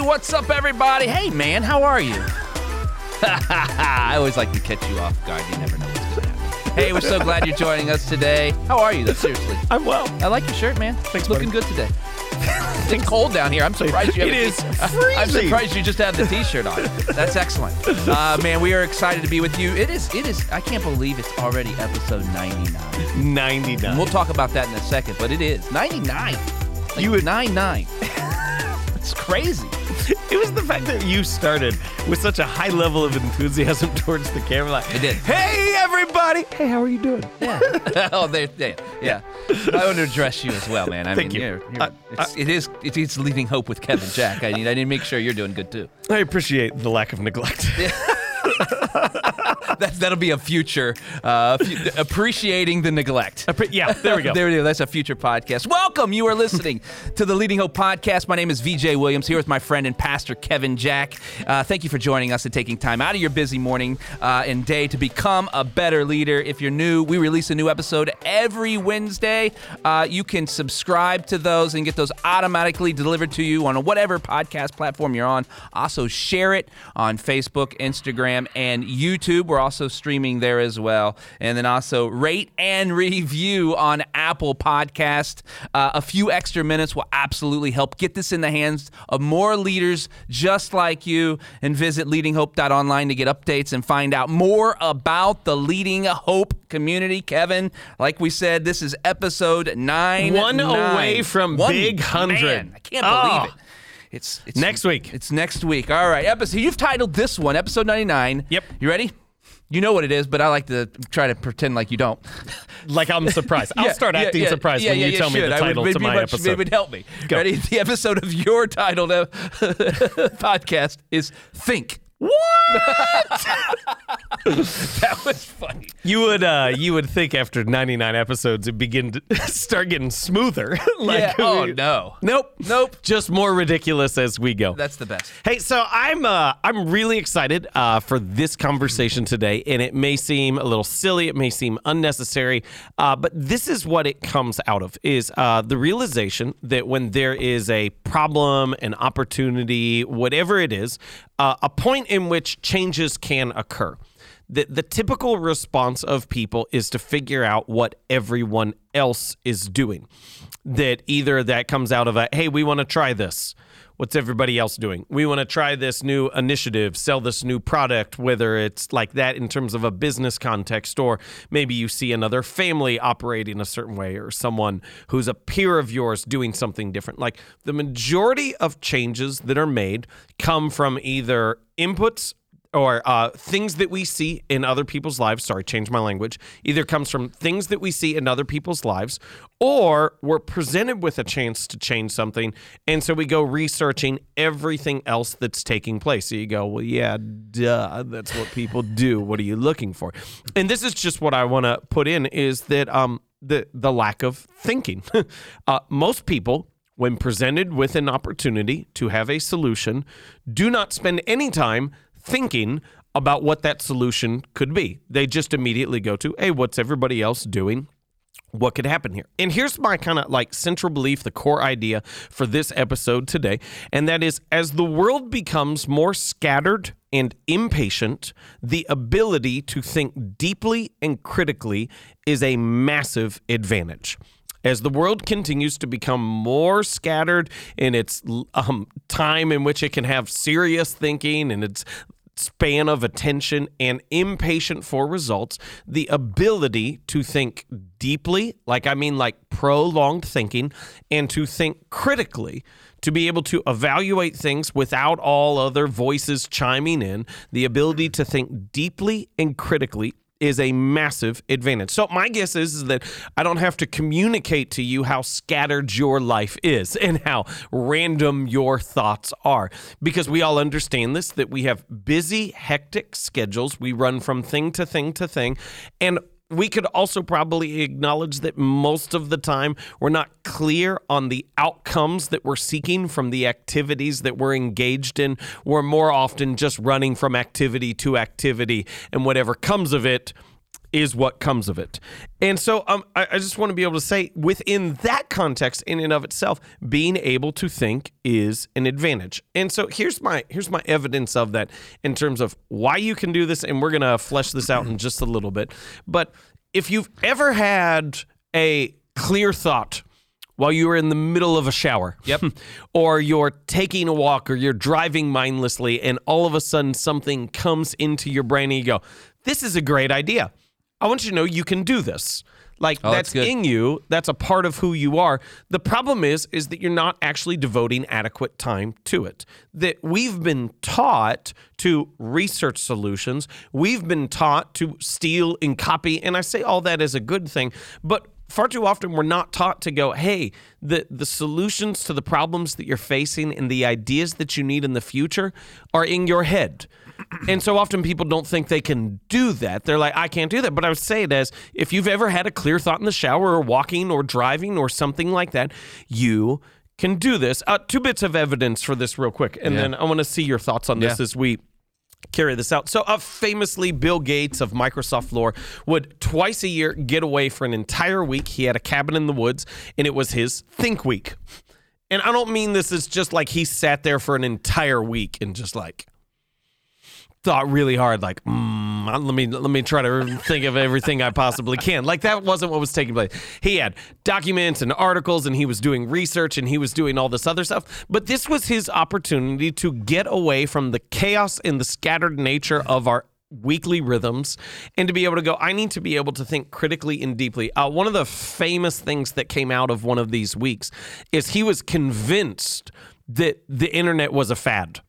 what's up, everybody? Hey, man, how are you? I always like to catch you off guard. You never know what's going to happen. Hey, we're so glad you're joining us today. How are you, though? Seriously. I'm well. I like your shirt, man. Thanks, Looking buddy. good today. It's cold down here. I'm surprised you have It is t- I'm surprised you just have the t-shirt on. That's excellent. Uh, man, we are excited to be with you. It is. It is. I can't believe it's already episode 99. 99. We'll talk about that in a second, but it is 99. Like You would- 99. It's crazy. it was the fact that you started with such a high level of enthusiasm towards the camera. Like, It did. Hey, everybody. Hey, how are you doing? Yeah. oh, there, there. Yeah. I want to address you as well, man. I Thank mean, you. You're, you're, I- it's, it is. It is leading hope with Kevin Jack. I need. I need to make sure you're doing good too. I appreciate the lack of neglect. That, that'll be a future uh, fu- appreciating the neglect. Appre- yeah, there we go. there we go. That's a future podcast. Welcome. You are listening to the Leading Hope podcast. My name is VJ Williams, here with my friend and pastor Kevin Jack. Uh, thank you for joining us and taking time out of your busy morning uh, and day to become a better leader. If you're new, we release a new episode every Wednesday. Uh, you can subscribe to those and get those automatically delivered to you on whatever podcast platform you're on. Also, share it on Facebook, Instagram, and YouTube. We're also streaming there as well. And then also rate and review on Apple Podcast. Uh, a few extra minutes will absolutely help get this in the hands of more leaders just like you. And visit leadinghope.online to get updates and find out more about the Leading Hope community. Kevin, like we said, this is episode nine. One nine. away from One- Big 100. Man, I can't Oh. believe it. It's, it's Next week. It's next week. All right, episode. You've titled this one episode ninety nine. Yep. You ready? You know what it is, but I like to try to pretend like you don't. like I'm surprised. I'll Yeah, start yeah, acting yeah, surprised when you tell me the title it'd to my much- episode. It would help me. Go. Ready? The episode of your titled uh, podcast is Think. What? that was funny. You would uh you would think after 99 episodes it begin to start getting smoother. like yeah. Oh no. Nope. Nope. Just more ridiculous as we go. That's the best. Hey, so I'm uh, I'm really excited uh, for this conversation today, and it may seem a little silly, it may seem unnecessary, uh, but this is what it comes out of: is uh, the realization that when there is a problem, an opportunity, whatever it is, uh, a point in which changes can occur. The, the typical response of people is to figure out what everyone else is doing. That either that comes out of a, hey, we want to try this. What's everybody else doing? We want to try this new initiative, sell this new product, whether it's like that in terms of a business context, or maybe you see another family operating a certain way, or someone who's a peer of yours doing something different. Like the majority of changes that are made come from either inputs or uh, things that we see in other people's lives. Sorry, change my language. Either comes from things that we see in other people's lives, or we're presented with a chance to change something, and so we go researching everything else that's taking place. So you go, well, yeah, duh, that's what people do. What are you looking for? And this is just what I want to put in is that um the the lack of thinking. uh, most people when presented with an opportunity to have a solution, do not spend any time thinking about what that solution could be. They just immediately go to, hey, what's everybody else doing? What could happen here? And here's my kind of like central belief, the core idea for this episode today. And that is as the world becomes more scattered and impatient, the ability to think deeply and critically is a massive advantage as the world continues to become more scattered in its um, time in which it can have serious thinking and its span of attention and impatient for results, the ability to think deeply, like I mean, like prolonged thinking, and to think critically, to be able to evaluate things without all other voices chiming in, the ability to think deeply and critically is a massive advantage. So my guess is, is that I don't have to communicate to you how scattered your life is and how random your thoughts are because we all understand this that we have busy hectic schedules. We run from thing to thing to thing and we could also probably acknowledge that most of the time we're not clear on the outcomes that we're seeking from the activities that we're engaged in. We're more often just running from activity to activity, and whatever comes of it is what comes of it. And so um, I, I just want to be able to say, within that context, in and of itself, being able to think is an advantage. And so here's my here's my evidence of that in terms of why you can do this, and we're gonna flesh this out in just a little bit. But if you've ever had a clear thought while you were in the middle of a shower. Yep. or you're taking a walk or you're driving mindlessly and all of a sudden something comes into your brain and you go, This is a great idea. I want you to know you can do this. Like Oh, that's that's in you. That's a part of who you are. The problem is, is that you're not actually devoting adequate time to it. That we've been taught to research solutions. We've been taught to steal and copy. And I say all that as a good thing, but far too often we're not taught to go, hey, the the solutions to the problems that you're facing and the ideas that you need in the future are in your head. And so often people don't think they can do that. They're like, I can't do that. But I would say it as if you've ever had a clear thought in the shower or walking or driving or something like that, you can do this. Uh, two bits of evidence for this, real quick. And Yeah. then I want to see your thoughts on this Yeah. as we carry this out. So, uh, famously, Bill Gates of Microsoft lore would twice a year get away for an entire week. He had a cabin in the woods, and it was his Think Week. And I don't mean this as just like he sat there for an entire week and just like thought really hard, like, mm, let me let me try to think of everything I possibly can. Like that wasn't what was taking place. He had documents and articles, and he was doing research, and he was doing all this other stuff. But this was his opportunity to get away from the chaos and the scattered nature of our weekly rhythms and to be able to go i need to be able to think critically and deeply uh, one of the famous things that came out of one of these weeks is he was convinced that the internet was a fad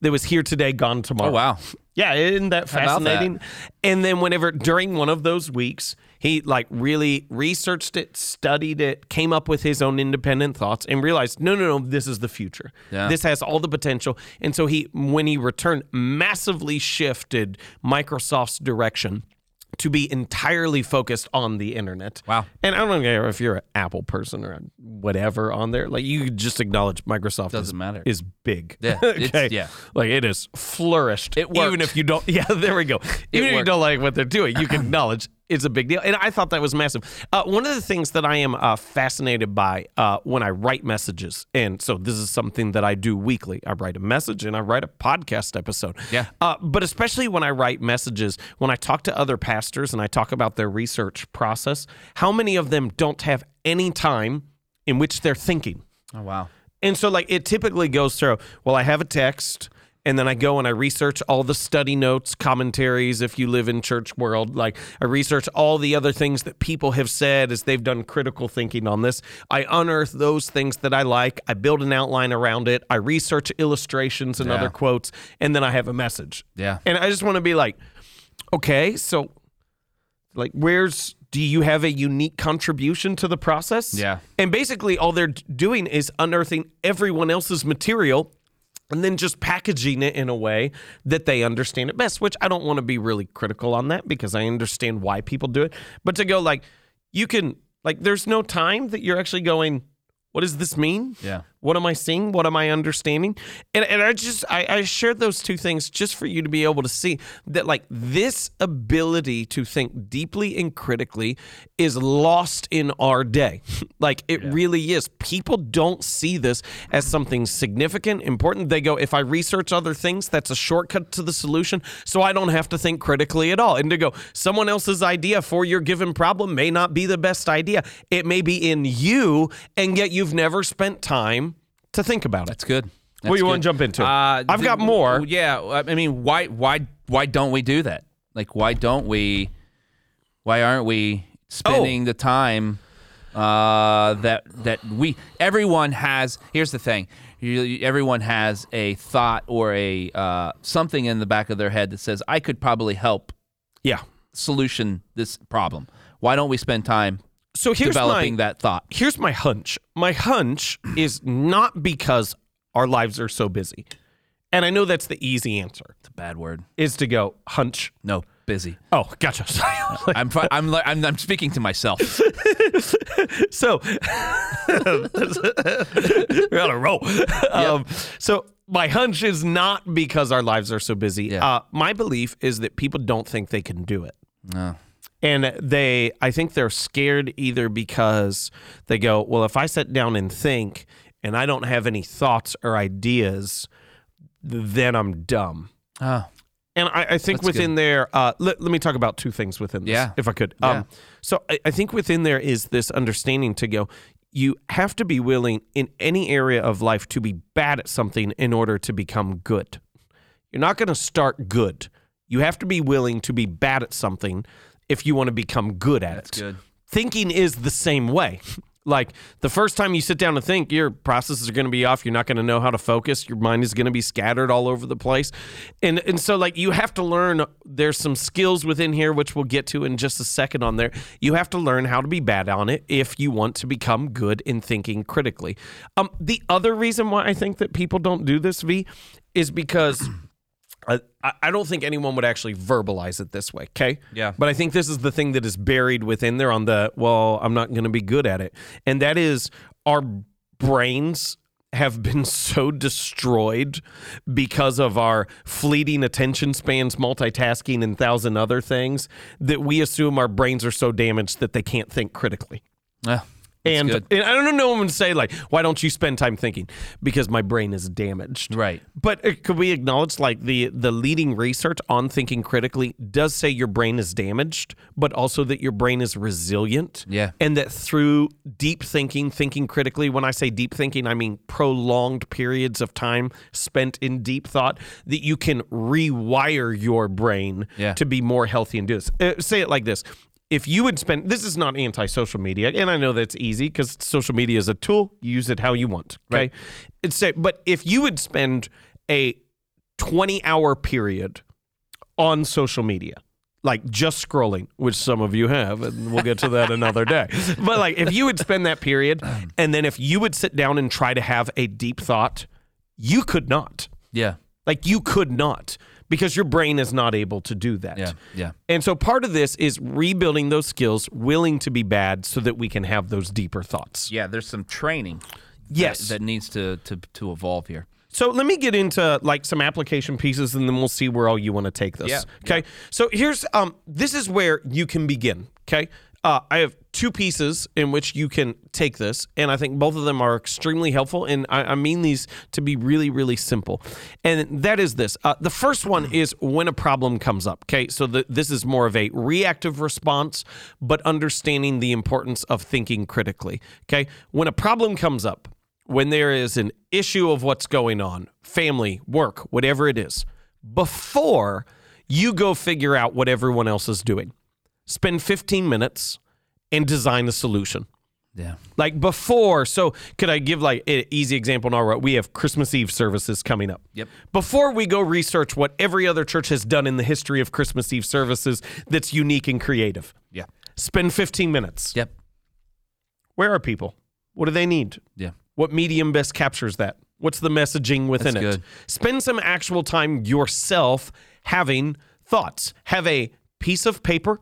that was here today gone tomorrow Oh, wow. yeah, isn't that about that? fascinating? And then whenever during one of those weeks, he like really researched it, studied it, came up with his own independent thoughts, and realized, no, no, no, this is the future. Yeah. This has all the potential. And so he, when he returned, massively shifted Microsoft's direction to be entirely focused on the internet. Wow. And I don't care if you're an Apple person or whatever on there. Like you just acknowledge Microsoft Doesn't is, matter. is big. Yeah, it's- yeah. Like it is flourished. It Even if you don't yeah, there we go. Even if you don't like what they're doing, you can acknowledge it's a big deal. And I thought that was massive. Uh, one of the things that I am uh, fascinated by uh, when I write messages, and so this is something that I do weekly. I write a message and I write a podcast episode. Yeah. Uh, but especially when I write messages, when I talk to other pastors and I talk about their research process, how many of them don't have any time in which they're thinking? Oh, wow. And so, like, it typically goes through, well, I have a text, and then I go and I research all the study notes, commentaries, if you live in church world. Like, I research all the other things that people have said as they've done critical thinking on this. I unearth those things that I like. I build an outline around it. I research illustrations and Yeah. other quotes, and then I have a message. Yeah. And I just want to be like, okay, so, like, where's, do you have a unique contribution to the process? Yeah. And basically, all they're doing is unearthing everyone else's material and then just packaging it in a way that they understand it best, which I don't want to be really critical on that because I understand why people do it. But to go like, you can, like, there's no time that you're actually going, what does this mean? Yeah. What am I seeing? What am I understanding? And, and I just I, I shared those two things just for you to be able to see that like this ability to think deeply and critically is lost in our day. like it really is. People don't see this as something significant, important. They go, if I research other things, that's a shortcut to the solution. So I don't have to think critically at all. And to go, someone else's idea for your given problem may not be the best idea. It may be in you, and yet you've never spent time to think about it. That's good. What That's do you wanna jump into? Uh, I've got more. Yeah, I mean, why, why, why don't we do that? Like, why don't we? Why aren't we spending the time uh, that that we? Everyone has. Here's the thing. You, everyone has a thought or a uh, something in the back of their head that says, "I could probably help Yeah. solution this problem." Why don't we spend time So here's developing my that thought? here's my hunch. My hunch is not because our lives are so busy. And I know that's the easy answer It's a bad word. is to go hunch. No, busy. Oh, gotcha. I'm, I'm, I'm, I'm speaking to myself. so we're on a roll. Um, so my hunch is not because our lives are so busy. Yeah. Uh, my belief is that people don't think they can do it. No. And they, I think they're scared either because they go, well, if I sit down and think and I don't have any thoughts or ideas, then I'm dumb. Oh, And I, I think within there, uh, let, let me talk about two things within this, Yeah. if I could. Yeah. Um, so I, I think within there is this understanding to go, you have to be willing in any area of life to be bad at something in order to become good. You're not going to start good. You have to be willing to be bad at something if you want to become good at That's it. good. Thinking is the same way. Like the first time you sit down to think, your processes are going to be off. You're not going to know how to focus. Your mind is going to be scattered all over the place. And and so like you have to learn there's some skills within here which we'll get to in just a second on there. You have to learn how to be bad on it if you want to become good in thinking critically. Um the other reason why I think that people don't do this V is because I, I don't think anyone would actually verbalize it this way, okay? Yeah. But I think this is the thing that is buried within there on the, well, I'm not going to be good at it. And that is our brains have been so destroyed because of our fleeting attention spans, multitasking, and thousand other things that we assume our brains are so damaged that they can't think critically. Yeah. And, good. and I don't know one would say like, why don't you spend time thinking? Because my brain is damaged. Right. But uh, could we acknowledge like the the leading research on thinking critically does say your brain is damaged, but also that your brain is resilient. Yeah. And that through deep thinking, thinking critically, when I say deep thinking, I mean prolonged periods of time spent in deep thought, that you can rewire your brain Yeah. to be more healthy and do this. Uh, say it like this. If you would spend, this is not anti social media, and I know that's easy because social media is a tool. Use it how you want. Okay. Right. It's say, but if you would spend a 20 hour period on social media, like just scrolling, which some of you have, and we'll get to that another day. But like if you would spend that period, and then if you would sit down and try to have a deep thought, you could not. Yeah. Like you could not because your brain is not able to do that. Yeah. Yeah. And so part of this is rebuilding those skills, willing to be bad so that we can have those deeper thoughts. Yeah. There's some training. Yes. That, that needs to, to to evolve here. So let me get into like some application pieces and then we'll see where all you want to take this. Yeah, Okay. So here's um this is where you can begin. Okay. Uh, I have two pieces in which you can take this, and I think both of them are extremely helpful. And I, I mean these to be really, really simple. And that is this: uh, the first one is when a problem comes up. Okay, so the, this is more of a reactive response, but understanding the importance of thinking critically. Okay, when a problem comes up, when there is an issue of what's going on, family, work, whatever it is, before you go figure out what everyone else is doing, spend 15 minutes and design a solution. Yeah. Like before, so could I give like an easy example in our we have Christmas Eve services coming up. Yep. Before we go research what every other church has done in the history of Christmas Eve services that's unique and creative, Yeah. spend 15 minutes. Yep. Where are people? What do they need? Yeah. What medium best captures that? What's the messaging within That's it? good. Spend some actual time yourself having thoughts. Have a piece of paper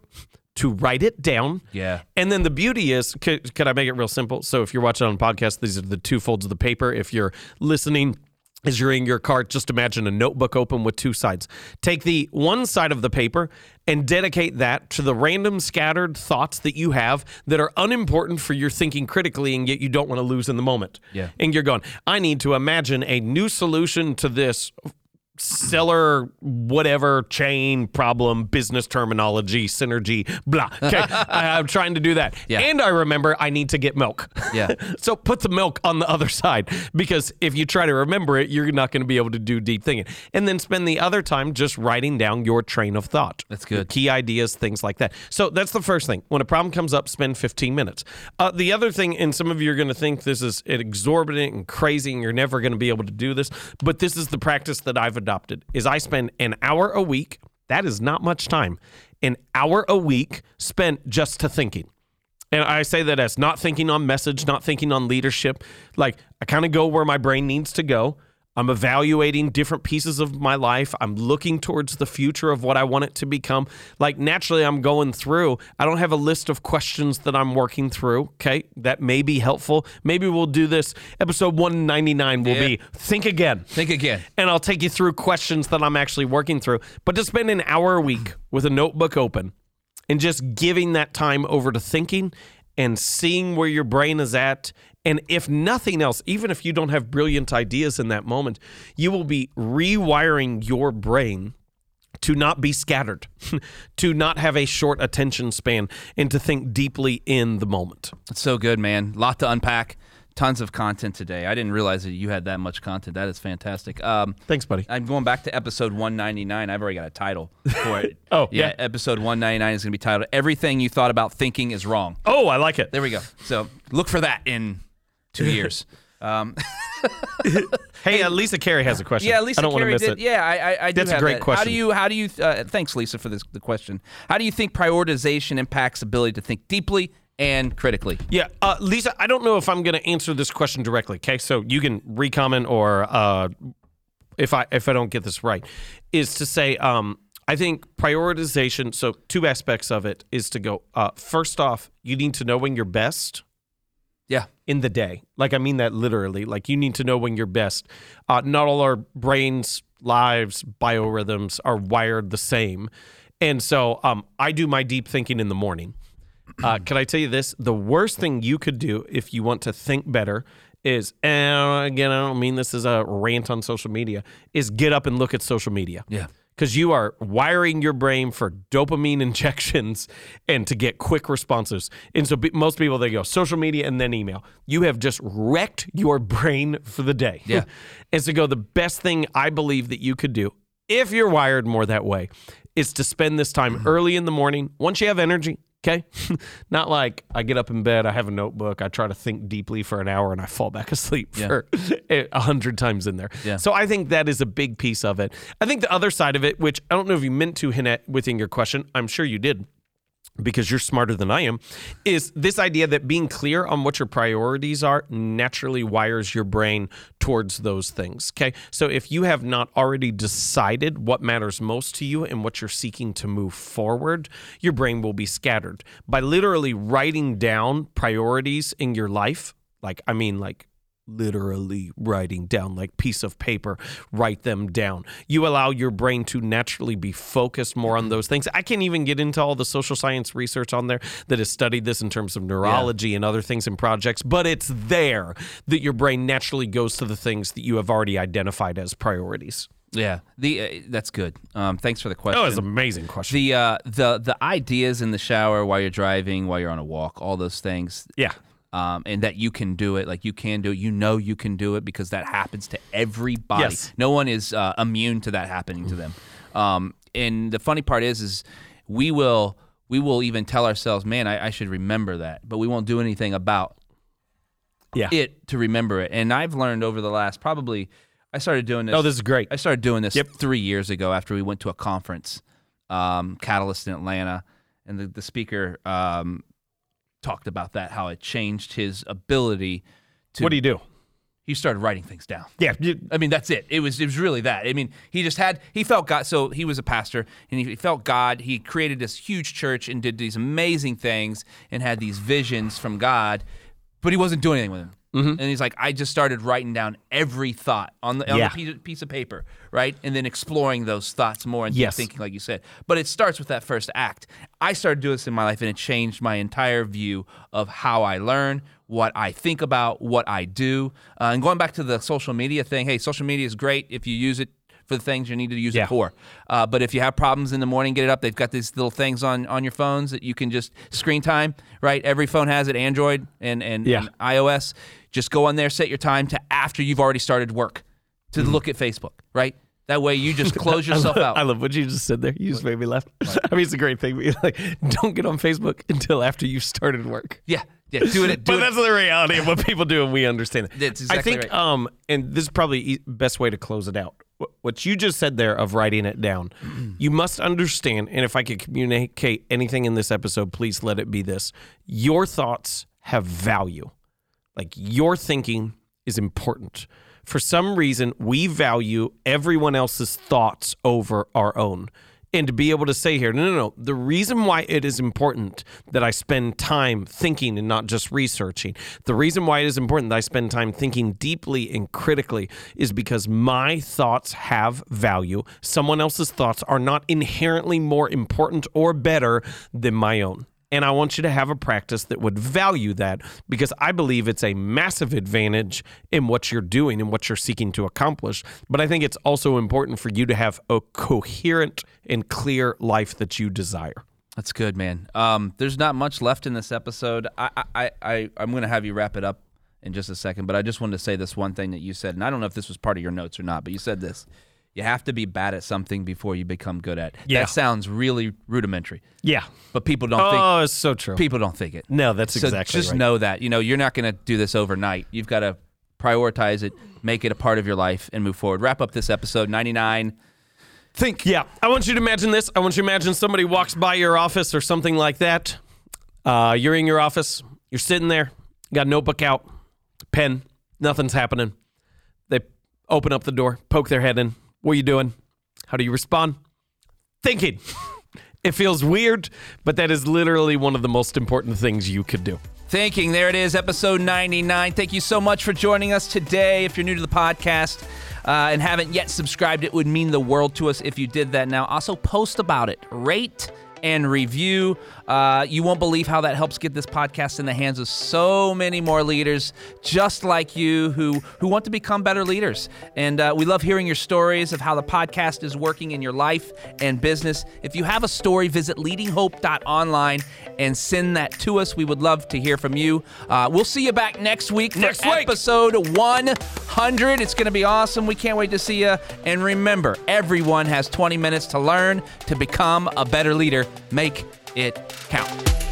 to write it down. Yeah. And then the beauty is, could, could I make it real simple? So if you're watching on podcast, these are the two folds of the paper. If you're listening, as you're in your car, just imagine a notebook open with two sides. Take the one side of the paper and dedicate that to the random scattered thoughts that you have that are unimportant for your thinking critically and yet you don't want to lose in the moment. Yeah. And you're going, I need to imagine a new solution to this seller whatever chain problem business terminology synergy blah. Okay I, i'm trying to do that. Yeah. and i remember i need to get milk. Yeah. so put the milk on the other side because if you try to remember it you're not going to be able to do deep thinking. And then spend the other time just writing down your train of thought. That's good. key ideas things like that. So that's the first thing. When a problem comes up spend 15 minutes. Uh, the other thing and some of you are going to think this is exorbitant and crazy and you're never going to be able to do this but this is the practice that i've adopted is i spend an hour a week that is not much time an hour a week spent just to thinking and I say that as not thinking on message, not thinking on leadership. Like I kind of go where my brain needs to go. I'm evaluating different pieces of my life. I'm looking towards the future of what I want it to become. Like naturally, I'm going through. I don't have a list of questions that I'm working through. Okay. That may be helpful. Maybe we'll do this. Episode 199 will Yeah. be think again Think again. and I'll take you through questions that I'm actually working through. But to spend an hour a week with a notebook open and just giving that time over to thinking and seeing where your brain is at. And if nothing else, even if you don't have brilliant ideas in that moment, you will be rewiring your brain to not be scattered, to not have a short attention span, and to think deeply in the moment. It's so good, man. A Lot to unpack. Tons of content today. I didn't realize that you had that much content. That is fantastic. Um, Thanks, buddy. I'm going back to episode 199. I've already got a title for it. Oh, yeah. yeah. Episode 199 is going to be titled "Everything You Thought About Thinking Is Wrong." Oh, I like it. There we go. So look for that in two years. Um, Hey, uh, Lisa Carey has a question. yeah, Lisa I don't Carey miss did. it. Yeah, I, I, I do That's a great that. How do you? How do you? Uh, thanks, Lisa, for this the question. How do you think prioritization impacts ability to think deeply and critically? Yeah, uh, Lisa, I don't know if I'm going to answer this question directly. Okay, so you can recomment or uh, if I if I don't get this right, is to say um, I think prioritization. So two aspects of it is to go. Uh, first off, you need to know when you're best Yeah. in the day. Like I mean that literally. Like you need to know when you're best. Uh, not all our brains, lives, biorhythms are wired the same, and so um, I do my deep thinking in the morning. Uh, can I tell you this? The worst thing you could do if you want to think better is, and again, I don't mean this as a rant on social media, is get up and look at social media Yeah. Because you are wiring your brain for dopamine injections and to get quick responses. And so be- most people they go social media and then email. You have just wrecked your brain for the day. Yeah. and so go the best thing I believe that you could do if you're wired more that way is to spend this time early in the morning once you have energy. Okay. Not like I get up in bed, I have a notebook, I try to think deeply for an hour and I fall back asleep Yeah. for a hundred times in there. Yeah. So I think that is a big piece of it. I think the other side of it, which I don't know if you meant to hint at within your question, I'm sure you did because you're smarter than I am, is this idea that being clear on what your priorities are naturally wires your brain towards those things. Okay. So if you have not already decided what matters most to you and what you're seeking to move forward, your brain will be scattered. By literally writing down priorities in your life, like, I mean, like, literally writing down like piece of paper write them down you allow your brain to naturally be focused more on those things i can't even get into all the social science research on there that has studied this in terms of neurology and other things and projects but it's there that your brain naturally goes to the things that you have already identified as priorities Yeah. The uh, that's good. Um, thanks for the question. that was an amazing question the uh, the the ideas in the shower while you're driving, while you're on a walk, all those things. yeah Um, and that you can do it, like you can do it. You know you can do it because that happens to everybody. Yes. No one is uh, immune to that happening to them. Um, and the funny part is, is we will we will even tell ourselves, "Man, I, I should remember that," but we won't do anything about yeah it to remember it. And I've learned over the last probably, I started doing this. oh this is great I started doing this Yep. three years ago after we went to a conference, um, Catalyst in Atlanta, and the, the speaker um, talked about that how it changed his ability to. what do you do He started writing things down. yeah you, I mean, that's it. It was it was really that. I mean, he just had he felt God. So he was a pastor, and he felt God. He created this huge church and did these amazing things and had these visions from God, but he wasn't doing anything with them. Mm-hmm. And he's like, I just started writing down every thought on the, on Yeah. the piece, piece of paper, right, and then exploring those thoughts more and Yes. thinking, like you said. But it starts with that first act. I started doing this in my life, and it changed my entire view of how I learn, what I think about, what I do. Uh, and going back to the social media thing, hey, social media is great if you use it for the things you need to use Yeah. it for. Uh, but if you have problems in the morning, get it up. They've got these little things on, on your phones that you can just screen time, right? Every phone has it, Android and, and, Yeah. and iOS. Just go on there, set your time to after you've already started work to look at Facebook, right? That way you just close yourself out. Mm-hmm. I love what you just said there. You just made me laugh. I mean, it's a great thing. But like, don't get on Facebook until after you've started work. yeah, yeah, do it. Do but it. that's the reality of what people do, and we understand it. That's exactly I think, right. um, and this is probably e- best way to close it out. What you just said there of writing it down, you must understand. And if I could communicate anything in this episode, please let it be this: your thoughts have value. Like your thinking is important. For some reason, we value everyone else's thoughts over our own. And to be able to say here, no, no, no. The reason why it is important that I spend time thinking and not just researching, the reason why it is important that I spend time thinking deeply and critically is because my thoughts have value. Someone else's thoughts are not inherently more important or better than my own. And I want you to have a practice that would value that because I believe it's a massive advantage in what you're doing and what you're seeking to accomplish. But I think it's also important for you to have a coherent and clear life that you desire. That's good, man. Um, there's not much left in this episode. I, I, I, I'm going to have you wrap it up in just a second, but I just wanted to say this one thing that you said, and I don't know if this was part of your notes or not, but you said this. You have to be bad at something before you become good at. Yeah. That sounds really rudimentary, Yeah. but people don't think Oh, it's so true. people don't think it. No, that's So exactly just right. know that. You know, you're not going to do this overnight. You've got to prioritize it, make it a part of your life, and move forward. Wrap up this episode 99. Think. Yeah, I want you to imagine this. I want you to imagine somebody walks by your office or something like that. Uh, you're in your office. You're sitting there. Got a notebook out, pen. Nothing's happening. They open up the door, poke their head in. What are you doing? How do you respond? Thinking. it feels weird, but that is literally one of the most important things you could do. Thinking. There it is, episode 99. Thank you so much for joining us today. If you're new to the podcast uh, and haven't yet subscribed, it would mean the world to us if you did that now. Also, post about it, rate and review. Uh, you won't believe how that helps get this podcast in the hands of so many more leaders just like you who who want to become better leaders. And uh, we love hearing your stories of how the podcast is working in your life and business. If you have a story, visit leadinghope.online and send that to us. We would love to hear from you. Uh, we'll see you back next week for Next week. episode 100. It's going to be awesome. We can't wait to see you. And remember, everyone has 20 minutes to learn to become a better leader. Make it count.